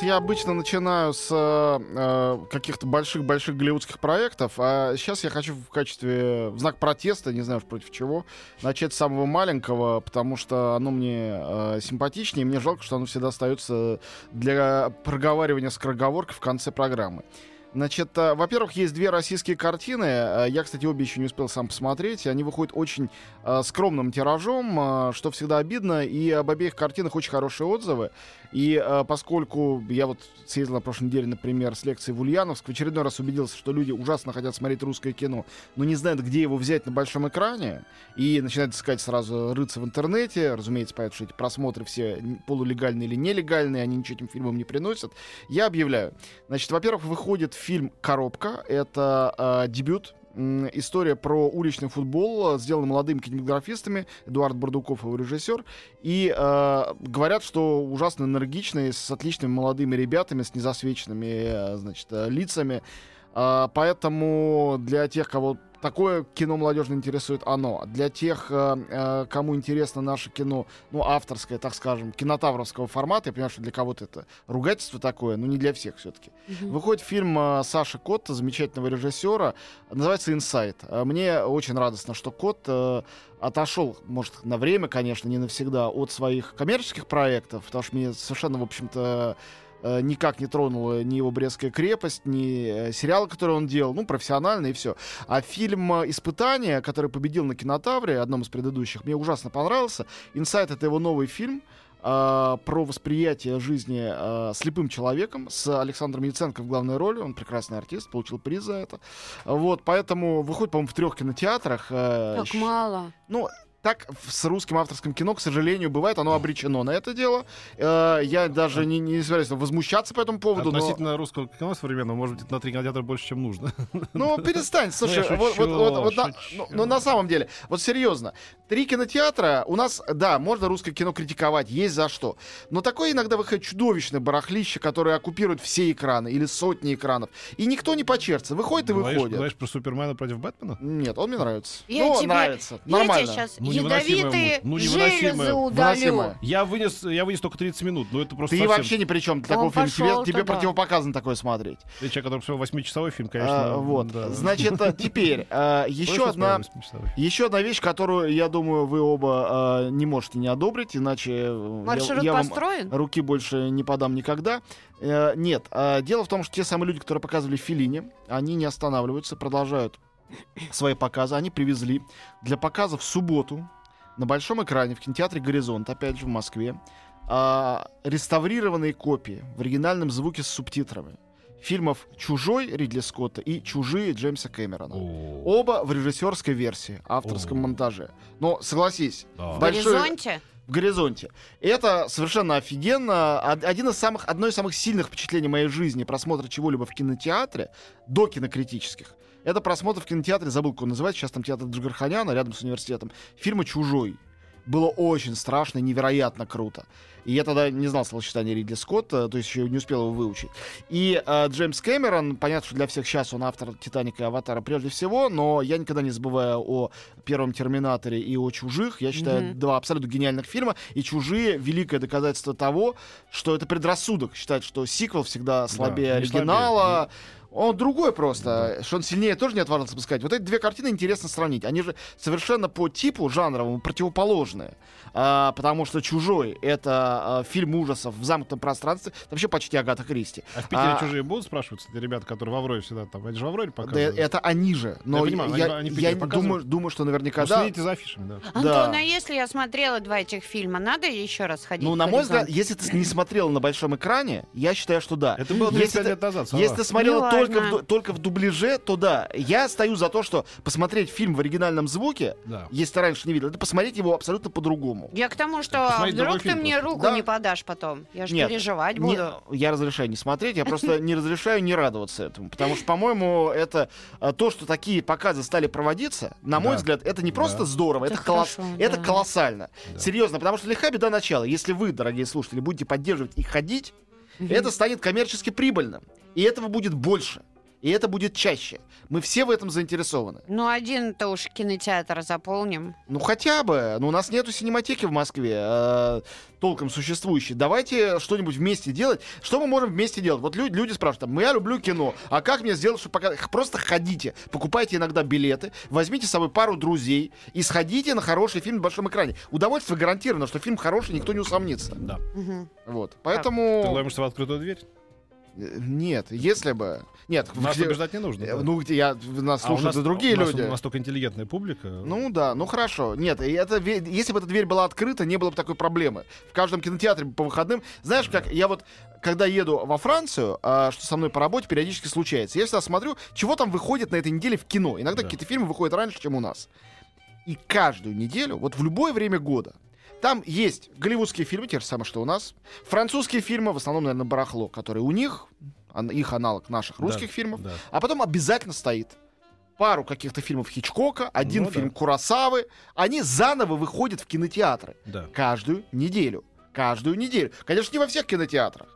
Я обычно начинаю с э, каких-то больших-больших голливудских проектов, а сейчас я хочу в качестве в знак протеста, не знаю против чего, начать с самого маленького, потому что оно мне э, симпатичнее, и мне жалко, что оно всегда остается для проговаривания скороговоркой в конце программы. Значит, э, во-первых, есть две российские картины. Э, я, кстати, обе еще не успел сам посмотреть. Они выходят очень э, скромным тиражом, что всегда обидно. И об обеих картинах очень хорошие отзывы. И э, поскольку я вот съездил на прошлой неделе, например, с лекцией в Ульяновск, в очередной раз убедился, что люди ужасно хотят смотреть русское кино, но не знают, где его взять на большом экране, и начинают искать сразу рыться в интернете. Разумеется, понятно, что эти просмотры все полулегальные или нелегальные, они ничего этим фильмам не приносят. Я объявляю. Значит, во-первых, выходит фильм «Коробка». Это э, дебют история про уличный футбол, сделана молодыми кинематографистами, Эдуард Бардуков его режиссер, и э, говорят, что ужасно энергичный, с отличными молодыми ребятами, с незасвеченными, э, значит, э, лицами, э, поэтому для тех, кого такое кино молодежно интересует оно. Для тех, э, э, кому интересно наше кино, ну, авторское, так скажем, кинотавровского формата, я понимаю, что для кого-то это ругательство такое, но не для всех все-таки. Mm-hmm. Выходит фильм э, Саши Котта, замечательного режиссера, называется «Инсайт». Мне очень радостно, что Кот отошел, может, на время, конечно, не навсегда, от своих коммерческих проектов, потому что мне совершенно, в общем-то, Э, никак не тронула ни его «Брестская крепость», ни э, сериал, который он делал, ну, профессионально и все. А фильм э, «Испытание», который победил на кинотавре, одном из предыдущих, мне ужасно понравился. «Инсайт» — это его новый фильм, про восприятие жизни uh, слепым человеком с Александром Яценко в главной роли. Он прекрасный артист, получил приз за это. Вот, поэтому выходит, по-моему, в трех кинотеатрах. Uh, как мало. Ну, так с русским авторским кино, к сожалению, бывает, оно обречено на это дело. Э, я даже не, не собираюсь возмущаться по этому поводу. Относительно но... русского кино современного, может быть, на три кинотеатра больше, чем нужно. Ну, перестань, слушай, ну, вот, вот, вот, вот на, ну, ну, на самом деле, вот серьезно, три кинотеатра у нас, да, можно русское кино критиковать, есть за что. Но такое иногда выходит чудовищное барахлище, которое оккупирует все экраны или сотни экранов. И никто не почерпся. Выходит и выходит. Знаешь про Супермена против Бэтмена? Нет, он мне нравится. Я ну, тебе, нравится. Я Нормально. тебе сейчас ну, ядовитые ну, железы удалю. Я вынес, я вынес только 30 минут, но это просто Ты совсем... вообще ни при чем. Такого фильма. Тебе, тебе противопоказано такое смотреть. Ты человек, который всего 8-часовой фильм, конечно. А, вот. Да. Значит, э, теперь а, еще одна, еще одна вещь, которую, я думаю, вы оба а, не можете не одобрить, иначе Маршрут я, я построен? вам руки больше не подам никогда. А, нет, а, дело в том, что те самые люди, которые показывали Филине, они не останавливаются, продолжают свои показы. Они привезли для показа в субботу на большом экране в кинотеатре «Горизонт», опять же в Москве, а, реставрированные копии в оригинальном звуке с субтитрами фильмов «Чужой» Ридли Скотта и «Чужие» Джеймса Кэмерона. О. Оба в режиссерской версии, авторском О. монтаже. Но согласись, да. в большой... горизонте в горизонте. Это совершенно офигенно. Один из самых, одно из самых сильных впечатлений моей жизни просмотра чего-либо в кинотеатре до кинокритических это просмотр в кинотеатре, забыл, как он называется, сейчас там театр Джигарханяна, рядом с университетом, фильма «Чужой». Было очень страшно и невероятно круто. И я тогда не знал словосочетания Ридли Скотта, то есть еще не успел его выучить. И э, Джеймс Кэмерон, понятно, что для всех сейчас он автор «Титаника» и «Аватара» прежде всего, но я никогда не забываю о первом «Терминаторе» и о «Чужих». Я считаю, mm-hmm. два абсолютно гениальных фильма. И «Чужие» — великое доказательство того, что это предрассудок. Считать, что сиквел всегда слабее да, оригинала. Слабее он другой просто, да. что он сильнее тоже не отважился бы сказать. Вот эти две картины интересно сравнить. Они же совершенно по типу жанровому противоположные. А, потому что «Чужой» — это а, фильм ужасов в замкнутом пространстве. Это вообще почти Агата Кристи. А в Питере а, «Чужие» будут спрашиваться? Это ребята, которые в Авроре всегда там. Это же в Авроре показывают. Да, это они же. Но я, понимаю, я, они, они я думаю, думаю, что наверняка ну, да. Следите за афишами, да. Антон, да. а если я смотрела два этих фильма, надо еще раз ходить? Ну, на мой взгляд, если ты не смотрела на большом экране, я считаю, что да. Это было 35 лет назад. Если ты смотрела только только в, только в дубляже, то да. Я стою за то, что посмотреть фильм в оригинальном звуке, Да. если ты раньше не видел, это посмотреть его абсолютно по-другому. Я к тому, что Посмотреть вдруг ты фильм мне просто. руку Да. не подашь потом. Я же Нет, переживать Не- буду. я разрешаю не смотреть, я просто не разрешаю не радоваться этому. Потому что, по-моему, это а, то, что такие показы стали проводиться, на мой взгляд, это не просто здорово, это, хорошо, это колоссально. Серьезно, потому что лиха беда начала. Если вы, дорогие слушатели, будете поддерживать и ходить, это станет коммерчески прибыльным. И этого будет больше. И это будет чаще. Мы все в этом заинтересованы. Ну, один-то уж кинотеатр заполним. Ну хотя бы. Ну, у нас нету синематеки в Москве, э, толком существующей. Давайте что-нибудь вместе делать. Что мы можем вместе делать? Вот люди, люди спрашивают, там, я люблю кино, а как мне сделать, чтобы пока... Просто ходите, покупайте иногда билеты, возьмите с собой пару друзей и сходите на хороший фильм на большом экране. Удовольствие гарантировано, что фильм хороший, никто не усомнится. Да. Мгм. Вот. Ты Поэтому... ломишься в открытую дверь? Нет, если бы... Нет, Нас где- убеждать не нужно. э, да. Ну, где я... Нас А у слушают нас- и другие у нас- люди. У нас только интеллигентная публика. Ну да, ну хорошо. Нет, это, если бы эта дверь была открыта, не было бы такой проблемы. В каждом кинотеатре по выходным. Знаешь, как я вот, когда еду во Францию, а, что со мной по работе периодически случается, я всегда смотрю, чего там выходит на этой неделе в кино. Иногда Да. какие-то фильмы выходят раньше, чем у нас. И каждую неделю, вот в любое время года, там есть голливудские фильмы, те же самые, что у нас, французские фильмы, в основном, наверное, барахло, которые у них, их аналог наших Да, русских фильмов, да. а потом обязательно стоит пару каких-то фильмов Хичкока, один Ну да. фильм Курасавы. Они заново выходят в кинотеатры Да. каждую неделю. Каждую неделю. Конечно, не во всех кинотеатрах.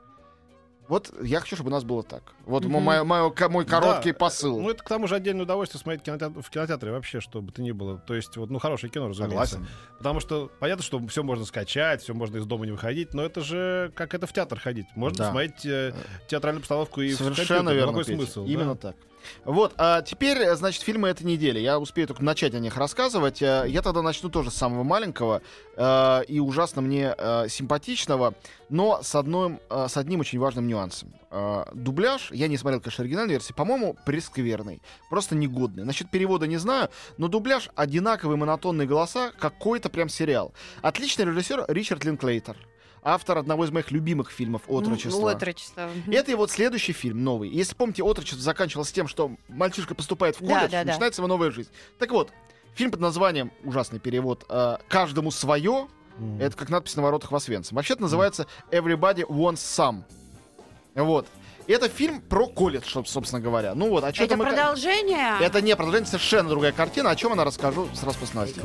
Вот я хочу, чтобы у нас было так. Вот мо- Мгм. моё- моё- ко- мой короткий Да, посыл. Ну, это к тому же отдельное удовольствие смотреть кинотеатр- в кинотеатре вообще, что бы то ни было. То есть, вот, ну, хорошее кино, разумеется. Согласен. Потому что понятно, что все можно скачать, все можно из дома не выходить, но это же как это в театр ходить. Можно Да. посмотреть э, театральную постановку и в Совершенно компьютере. Ну, верно. Какой Петя. смысл? Именно да? так. Вот, а теперь, значит, фильмы этой недели. Я успею только начать о них рассказывать. Э, Я тогда начну тоже с самого маленького э, и ужасно мне э, симпатичного, но с, одной, э, с одним очень важным нюансом. Э, дубляж, я не смотрел, конечно, оригинальную версию, по-моему, прескверный, просто негодный. Насчет перевода не знаю, но дубляж одинаковые монотонные голоса, какой-то прям сериал. Отличный режиссер Ричард Линклейтер. Автор одного из моих любимых фильмов «Отрочество». М, Отрочество. Это его вот следующий фильм новый. Если помните, отрочество заканчивалось тем, что мальчишка поступает в Да, колледж, да, да. начинается его новая жизнь. Так вот, фильм под названием, ужасный перевод, э, «Каждому свое», М. это как надпись на воротах в Освенцим. Вообще это называется «Everybody wants some». Вот. Это фильм про колледж, соб- собственно говоря. Ну вот, а что Это мы... продолжение? Это не продолжение, совершенно другая картина. О чем она расскажу сразу после новостей.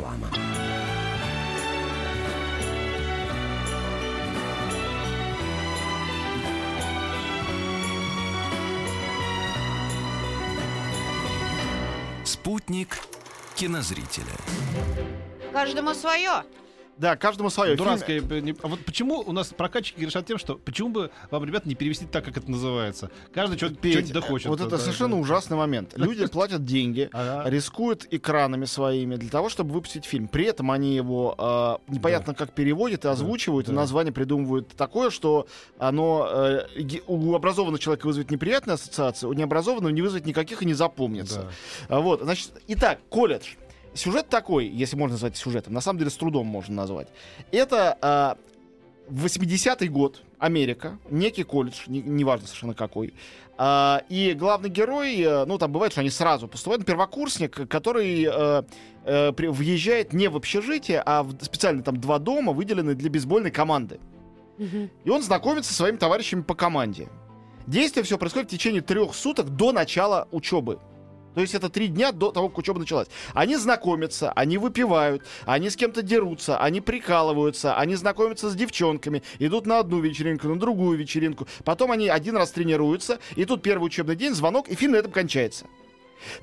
Спутник кинозрителя. Каждому свое. Да, каждому свое. Дурацкое. А вот почему у нас прокатчики решат тем, что почему бы вам, ребят, не перевести так, как это называется? Каждый что-то Петь, дохочет. вот это да, совершенно да. ужасный момент. Люди платят деньги, Ага. рискуют экранами своими для того, чтобы выпустить фильм. При этом они его э, непонятно как переводят и озвучивают, и да. название придумывают такое, что оно э, у образованного человека вызовет неприятные ассоциации, у необразованного не вызовет никаких и не запомнится. Да. А Вот, значит, итак, колледж. Сюжет такой, если можно назвать сюжетом, на самом деле с трудом можно назвать. Это а, 80-й год, Америка, некий колледж, не- неважно совершенно какой. А, и главный герой, э, ну там бывает, что они сразу поступают, ну, первокурсник, который э, э, при- въезжает не в общежитие, а в специально там два дома, выделенные для бейсбольной команды. И он знакомится со своими товарищами по команде. Действие все происходит в течение трех суток до начала учебы. То есть это три дня до того, как учеба началась. Они знакомятся, они выпивают, они с кем-то дерутся, они прикалываются, они знакомятся с девчонками, идут на одну вечеринку, на другую вечеринку. Потом они один раз тренируются, и тут первый учебный день, звонок, и фильм на этом кончается.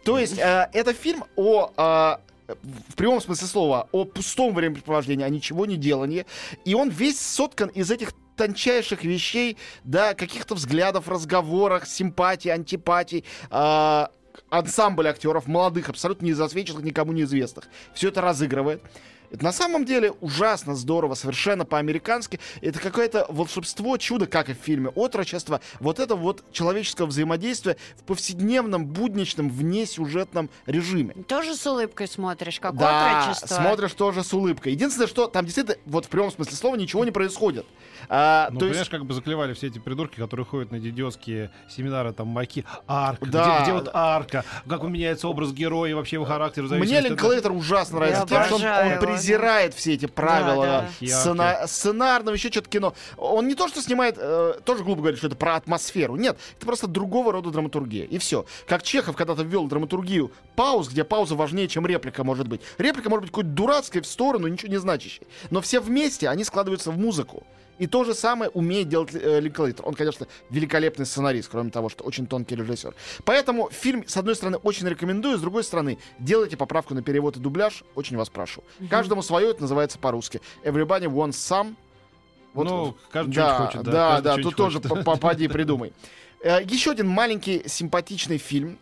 То есть э, это фильм о... э, в прямом смысле слова, о пустом времяпрепровождении, о ничего не делании. И он весь соткан из этих тончайших вещей, да, каких-то взглядов, разговорах, симпатий, антипатий, э, ансамбль актеров, молодых, абсолютно не засвеченных, никому неизвестных. Все это разыгрывает. Это на самом деле ужасно здорово, совершенно по-американски. Это какое-то волшебство, чудо, как и в фильме «Отрочество». Вот это вот человеческое взаимодействие в повседневном, будничном, внесюжетном режиме. Тоже с улыбкой смотришь, как Да, отрочество. смотришь тоже с улыбкой. Единственное, что там действительно, вот в прямом смысле слова, ничего не происходит. А, Ну, то понимаешь, есть, как бы заклевали все эти придурки, которые ходят на идиотские семинары, там, маки, арка, Да. где, где вот арка, как меняется образ героя и вообще его характер. мне Линклейтер ужасно нравится Я тем, что он, он презирает все эти правила Да, да. сцена- сценарного, еще что-то кино. Он не то, что снимает, э, тоже глупо говорит, что это про атмосферу. Нет, это просто другого рода драматургия. И все. Как Чехов когда-то ввел драматургию пауз, где пауза важнее, чем реплика может быть. Реплика может быть какой-то дурацкой в сторону, ничего не значащей. Но все вместе они складываются в музыку. И то же самое умеет делать э, Линклейтер. Он, конечно, великолепный сценарист, кроме того, что очень тонкий режиссер. Поэтому фильм, с одной стороны, очень рекомендую, с другой стороны, делайте поправку на перевод и дубляж, очень вас прошу. Каждому свое, это называется по-русски. Everybody wants some. Вот, Ну, каждый да, хочет, да, да, да, тут тоже попади придумай. Э, Еще один маленький симпатичный фильм.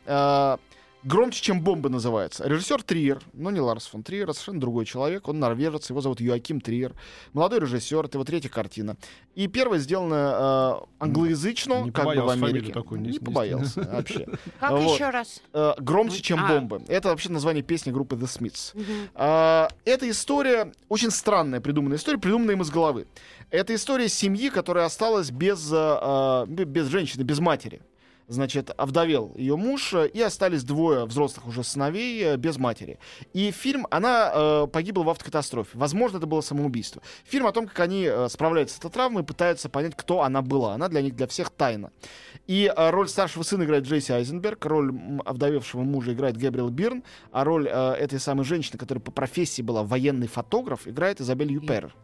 Э, Громче, чем бомба называется. Режиссер Триер, но не Ларс фон Триер, а совершенно другой человек. Он норвежец, его зовут Юаким Триер. Молодой режиссер, это его третья картина. И первая сделана э, англоязычно, Не как бы в Америке. такую не нести. побоялся вообще. Как Вот. еще раз? Э, Громче, чем А. бомбы. Это вообще название песни группы The Smiths. Мгм. А, Эта история очень странная придуманная история, придуманная им из головы. Это история семьи, которая осталась без, а, б- без женщины, без матери. Значит, овдовел ее муж, э, и остались двое взрослых уже сыновей э, без матери. И фильм, она э, погибла в автокатастрофе. Возможно, это было самоубийство. Фильм о том, как они э, справляются с этой травмой, пытаются понять, кто она была. Она для них, для всех тайна. И э, роль старшего сына играет Джесси Айзенберг, роль овдовевшего мужа играет Гэбриэл Бирн, а роль э, этой самой женщины, которая по профессии была военный фотограф, играет Изабель Юпер.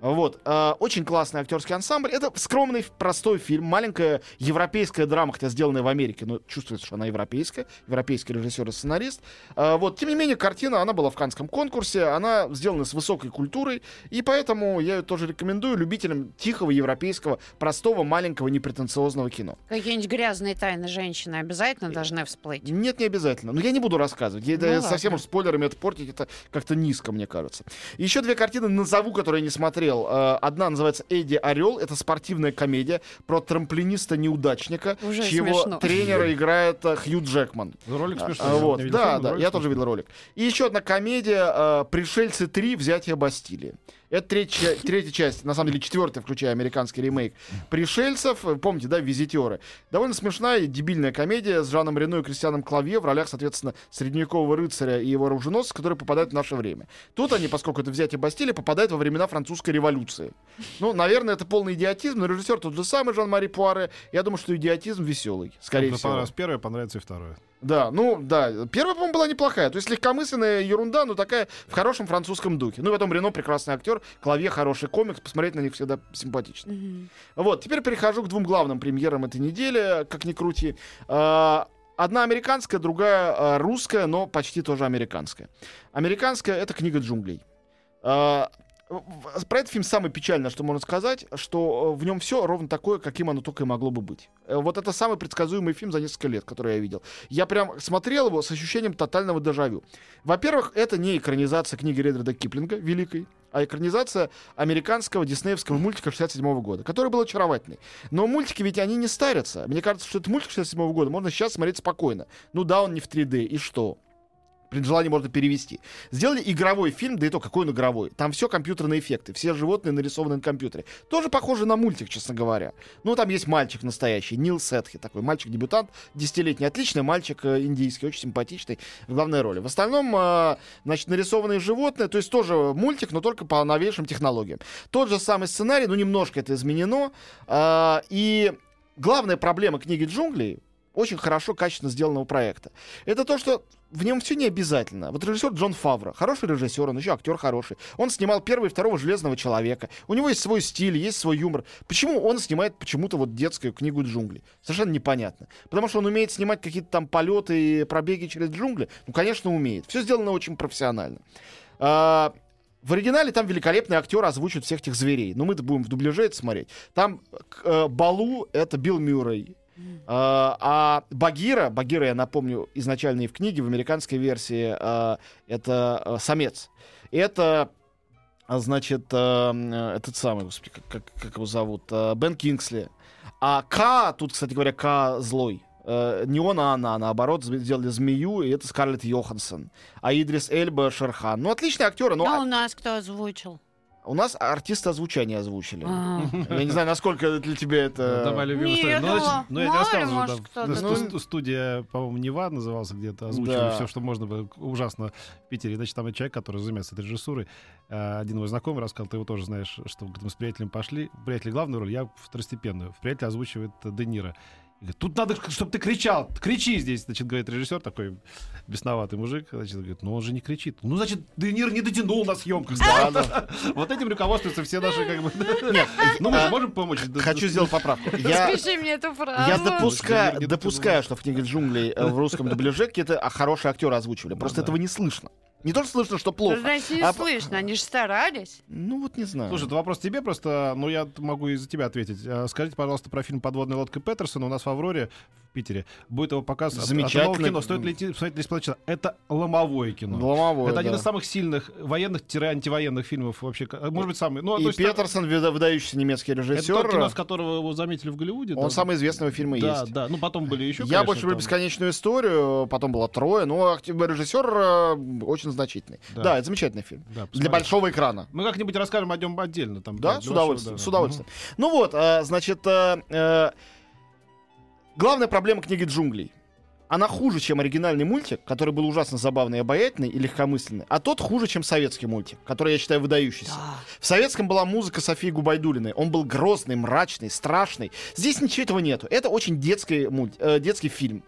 Вот. э, очень классный актерский ансамбль. Это скромный, простой фильм. Маленькая европейская драма, хотя сделанная в Америке, но чувствуется, что она европейская. Европейский режиссер и сценарист. Э, вот. Тем не менее, картина, она была в Канском конкурсе. Она сделана с высокой культурой. И поэтому я ее тоже рекомендую любителям тихого, европейского, простого, маленького, непретенциозного кино. Какие-нибудь грязные тайны женщины обязательно должны всплыть. Нет, не обязательно. Но я не буду рассказывать. Я, Ну да, совсем уж спойлерами это портить, это как-то низко, мне кажется. Еще две картины назову, которые я не смотрел. Э, Одна называется «Эдди Орел». Это спортивная комедия про трамплиниста-неудачника, Уже чьего смешно. тренера играет э, Хью Джекман. Ну, Ролик А, смешной. вот, да, да, я тоже видел ролик. И еще одна комедия э, «Пришельцы 3. Взятие Бастилии». Это третья, третья часть, на самом деле четвертая, включая американский ремейк «Пришельцев». Помните, да, «Визитеры». Довольно смешная и дебильная комедия с Жаном Рено и Кристианом Клавье в ролях, соответственно, средневекового рыцаря и его оруженосца, которые попадают в наше время. Тут они, поскольку это «Взятие Бастилии», попадают во времена французской революции. Ну, наверное, это полный идиотизм, но режиссер тот же самый, Жан-Мари Пуаре. Я думаю, что идиотизм веселый, скорее Мне всего. понравилось первое, понравится и второе. Да, ну да. Первая, по-моему, была неплохая. То есть легкомысленная ерунда, но такая в хорошем французском духе. Ну и потом Рено прекрасный актер, Клавье хороший комикс, посмотреть на них всегда симпатично. Мгм. Вот, теперь перехожу к двум главным премьерам этой недели, как ни крути. А, Одна американская, другая а, русская, но почти тоже американская. Американская — это «Книга джунглей». Про этот фильм самое печальное, что можно сказать, что э, в нем все ровно такое, каким оно только и могло бы быть. Э, Вот это самый предсказуемый фильм за несколько лет, который я видел. Я прям смотрел его с ощущением тотального дежавю. Во-первых, это не экранизация книги Редрида Киплинга, великой, а экранизация американского диснеевского мультика 67 года, который был очаровательный. Но мультики ведь они не старятся. Мне кажется, что этот мультик 67 года можно сейчас смотреть спокойно. Ну да, он не в 3D, и что? При желании можно перевести. Сделали игровой фильм, да и то, какой он игровой. Там все компьютерные эффекты, все животные нарисованы на компьютере. Тоже похоже на мультик, честно говоря. Ну, там есть мальчик настоящий, Нил Сетхи, такой мальчик-дебютант, десятилетний, отличный мальчик э, индийский, очень симпатичный, в главной роли. В остальном, э, значит, нарисованные животные, то есть тоже мультик, но только по новейшим технологиям. Тот же самый сценарий, ну, немножко это изменено. э, и главная проблема книги джунглей очень хорошо, качественно сделанного проекта. Это то, что в нем все не обязательно. Вот режиссер Джон Фавро, хороший режиссер, он еще актер хороший. Он снимал первого и второго Железного человека. У него есть свой стиль, есть свой юмор. Почему он снимает почему-то вот детскую книгу джунглей? Совершенно непонятно. Потому что он умеет снимать какие-то там полеты и пробеги через джунгли. Ну, конечно, умеет. Все сделано очень профессионально. А, в оригинале там великолепный актер озвучит всех этих зверей. Но мы-то будем в дубляже это смотреть. Там э, Балу — это Билл Мюррей. А, а Багира, Багира, я напомню, изначально и в книге, в американской версии, а, это а, самец. Это значит, этот самый, господи, как, как- его зовут, Бен Кингсли. А К, тут, кстати говоря, К злой. Не он, а она, наоборот, сделали змею, и это Скарлетт Йоханссон. А Идрис Эльба Шерхан. Ну, отличные актеры, но а- у нас кто озвучил? У нас артисты озвучания озвучили. А. Я не знаю, насколько для тебя это... Да, моя любимая Не, история. ну, Ну, ну, я тебе рассказывал, да, студия, по-моему, Нева назывался где-то, озвучивали Да. все, что можно было. Ужасно в Питере. Значит, там человек, который занимается этой режиссурой, э, один мой знакомый рассказал, ты его тоже знаешь, что мы с приятелем пошли, приятель главную роль, я второстепенную. В приятеле озвучивает Де Ниро. Говорит, Тут надо, чтобы ты кричал, кричи здесь, значит, говорит режиссер, такой бесноватый мужик, значит, говорит, ну он же не кричит. Ну, значит, Де Ниро не дотянул на съемках. Да, да. Вот этим руководствуются все наши, как бы... Нет, Ну, мы же а, можем помочь. хочу сделать поправку. Я, Распиши мне эту фразу. я допускаю, допускаю, что в книге джунглей в русском дубляже какие-то а, хорошие актеры озвучивали. Просто этого не слышно. Не то, что слышно, что плохо. Значит, не А- слышно, они же старались. Ну вот не знаю. Слушай, это вопрос тебе просто, ну я могу и за тебя ответить. А, Скажите, пожалуйста, про фильм «Подводная лодка Петерсона». У нас в «Авроре» в Питере будет его показ от- от Замечательно. нового кино. Стоит ли идти посмотреть «Бесплатно часа»? Это ломовое кино. Ломовое, это один да. из самых сильных военных-антивоенных фильмов вообще. ка- Может быть, самый. Ну, И то есть, Петерсон, вида- выдающийся немецкий Это режиссер. тот кино, с которого его заметили в Голливуде. Он да? самый известный его фильмы Да, есть. да. Ну, потом были еще, Я конечно, больше люблю там- бесконечную историю, потом было трое, но акти- режиссер э, очень значительный. Да. Да, это замечательный фильм. Да, Для большого экрана. Мы как-нибудь расскажем о нем отдельно. Там, Да, с удовольствием, да, с да. удовольствием. Ну вот, э, значит, э, э, главная проблема книги джунглей. Она хуже, чем оригинальный мультик, который был ужасно забавный, и обаятельный и легкомысленный, а тот хуже, чем советский мультик, который я считаю выдающийся. В советском была музыка Софии Губайдулиной. Он был грозный, мрачный, страшный. Здесь ничего этого нету. Это очень детский, мульт, э, детский фильм.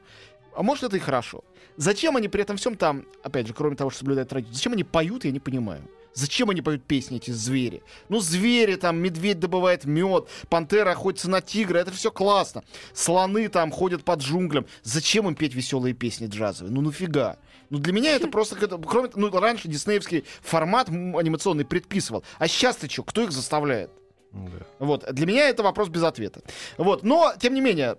А может, это и хорошо. Зачем они при этом всем там, опять же, кроме того, что соблюдают традицию, зачем они поют, я не понимаю. Зачем они поют песни, эти звери? Ну, звери там, медведь добывает мед, пантера охотится на тигра, это все классно. Слоны там ходят под джунглям. Зачем им петь веселые песни джазовые? Ну, нафига? Ну, для меня это просто... Кроме, ну, раньше диснеевский формат анимационный предписывал. А сейчас ты что? Кто их заставляет? Да. Вот. Для меня это вопрос без ответа. Вот. Но, тем не менее,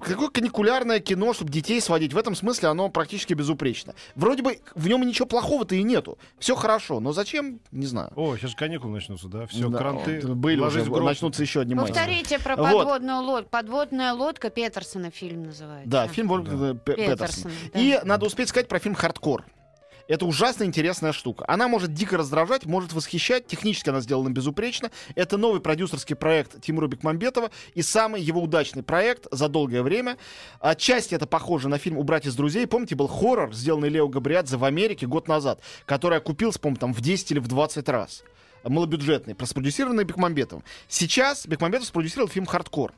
какое каникулярное кино, чтобы детей сводить, в этом смысле оно практически безупречно. Вроде бы в нем ничего плохого-то и нету. Все хорошо, но зачем? Не знаю. О, сейчас каникулы начнутся, да? Все, Да, кранты. были уже, начнутся еще одни майки. Повторите про Вот. подводную лодку. Подводная лодка Петерсона фильм называется. Да, фильм Пе- Петерсона. Петерсона. да. И надо успеть сказать про фильм «Хардкор». Это ужасно интересная штука. Она может дико раздражать, может восхищать. Технически она сделана безупречно. Это новый продюсерский проект Тимура Бекмамбетова и самый его удачный проект за долгое время. Отчасти это похоже на фильм «Убрать из друзей». Помните, был хоррор, сделанный Лео Габриадзе в Америке год назад, который окупился, по-моему, там в 10 или в 20 раз. Малобюджетный, спродюсированный Бекмамбетовым. Сейчас Бекмамбетов спродюсировал фильм «Хардкор».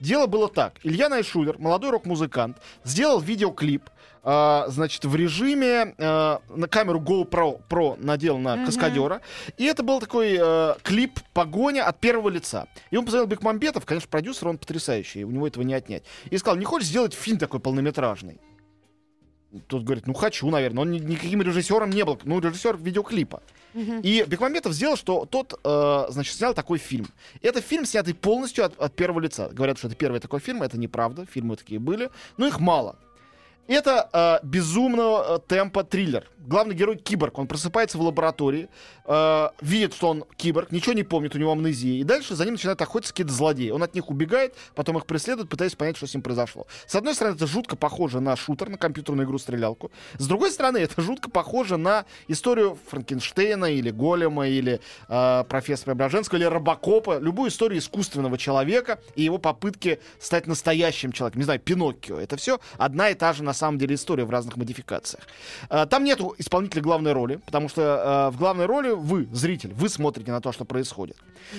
Дело было так. Илья Найшулер, молодой рок-музыкант, сделал видеоклип, а, значит, в режиме а, на камеру GoPro Pro надел на Мгм. каскадера. И это был такой э, клип погоня от первого лица. И он позвонил Бекмамбетов, конечно, продюсер, он потрясающий, у него этого не отнять. И сказал, не хочешь сделать фильм такой полнометражный? Тот говорит, ну хочу, наверное. Он ни- никаким режиссером не был. Ну, режиссер видеоклипа. И Бекмамбетов сделал, что тот, э, значит, снял такой фильм. Это фильм, снятый полностью от, от первого лица. Говорят, что это первый такой фильм. Это неправда. Фильмы такие были. Но их мало. Это э, безумного э, темпа триллер. Главный герой киборг. Он просыпается в лаборатории, э, видит, что он киборг, ничего не помнит, у него амнезия. И дальше за ним начинают охотиться какие-то злодеи. Он от них убегает, потом их преследует, пытаясь понять, что с ним произошло. С одной стороны, это жутко похоже на шутер, на компьютерную игру-стрелялку. С другой стороны, это жутко похоже на историю Франкенштейна или Голема, или э, профессора Преображенского, или Робокопа. Любую историю искусственного человека и его попытки стать настоящим человеком. Не знаю, Пиноккио. Это все одна и та же, на самом деле, история в разных модификациях. Э, там нету исполнителя главной роли, потому что э, в главной роли вы, зритель, вы смотрите на то, что происходит.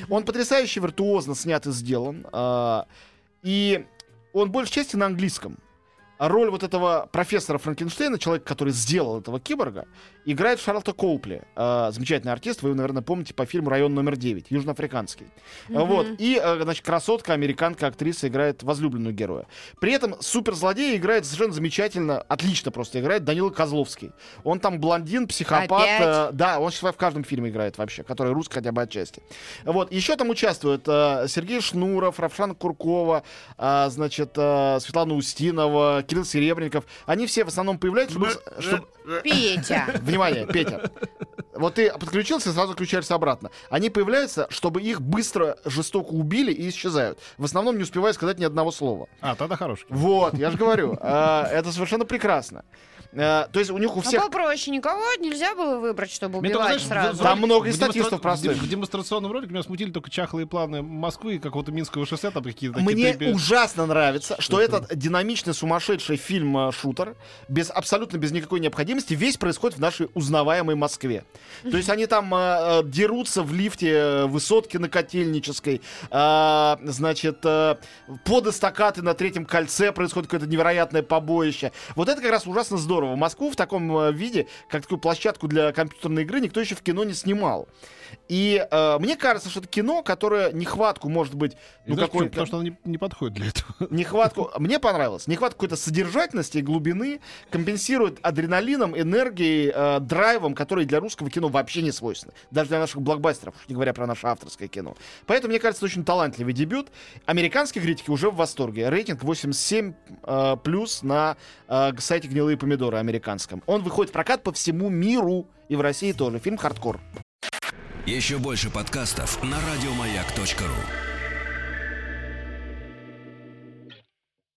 Он потрясающе виртуозно снят и сделан. э, и он большей части на английском. Роль вот этого профессора Франкенштейна, человека, который сделал этого киборга, играет Шарлотта Коупли, э, замечательный артист, вы, наверное, помните по фильму «Район номер 9», южноафриканский. Мгм. Вот, и, э, значит, красотка, американка, актриса играет возлюбленную героя. При этом суперзлодея играет совершенно замечательно, отлично просто играет Данила Козловский. Он там блондин, психопат. Э, да, он сейчас в каждом фильме играет вообще, который русский хотя бы отчасти. Вот, еще там участвуют э, Сергей Шнуров, Равшан Куркова, э, значит, э, Светлана Устинова, Кирилл Серебренников. Они все в основном появляются, чтобы... чтобы- Петя. Внимание, Петя. Вот ты подключился, сразу включаешься обратно. Они появляются, чтобы их быстро, жестоко убили и исчезают. В основном не успевая сказать ни одного слова. А, тогда хороший. Вот, я же говорю, э, это совершенно прекрасно. Э, То есть у них у Ну всех... попроще, никого нельзя было выбрать, чтобы Мне только, убивать знаешь, сразу. Там много статистов простых. В демонстрационном ролике меня смутили только чахлые планы Москвы и какого-то Минского шоссе, там какие-то такие Мне перебе- ужасно нравится, что этот динамичный, сумасшедший фильм э, «Шутер» без, абсолютно без никакой необходимости весь происходит в нашей узнаваемой Москве. То есть они там э, э, дерутся в лифте э, высотки на Котельнической, э, значит, э, под эстакады на третьем кольце происходит какое-то невероятное побоище. Вот это как раз ужасно здорово. Москву в таком э, виде, как такую площадку для компьютерной игры, никто еще в кино не снимал. И э, мне кажется, что это кино, которое нехватку, может быть, ну какой Потому что она не, не подходит для этого. нехватку, мне понравилось, нехватку какой-то содержательности и глубины компенсирует адреналином, энергией, э, драйвом, которые для русского кино вообще не свойственны. Даже для наших блокбастеров, не говоря про наше авторское кино. Поэтому, мне кажется, очень талантливый дебют. Американские критики уже в восторге. Рейтинг 87 э, плюс на э, сайте «Гнилые помидоры» американском. Он выходит в прокат по всему миру. И в России тоже. Фильм «Хардкор». Еще больше подкастов на радиомаяк.ру.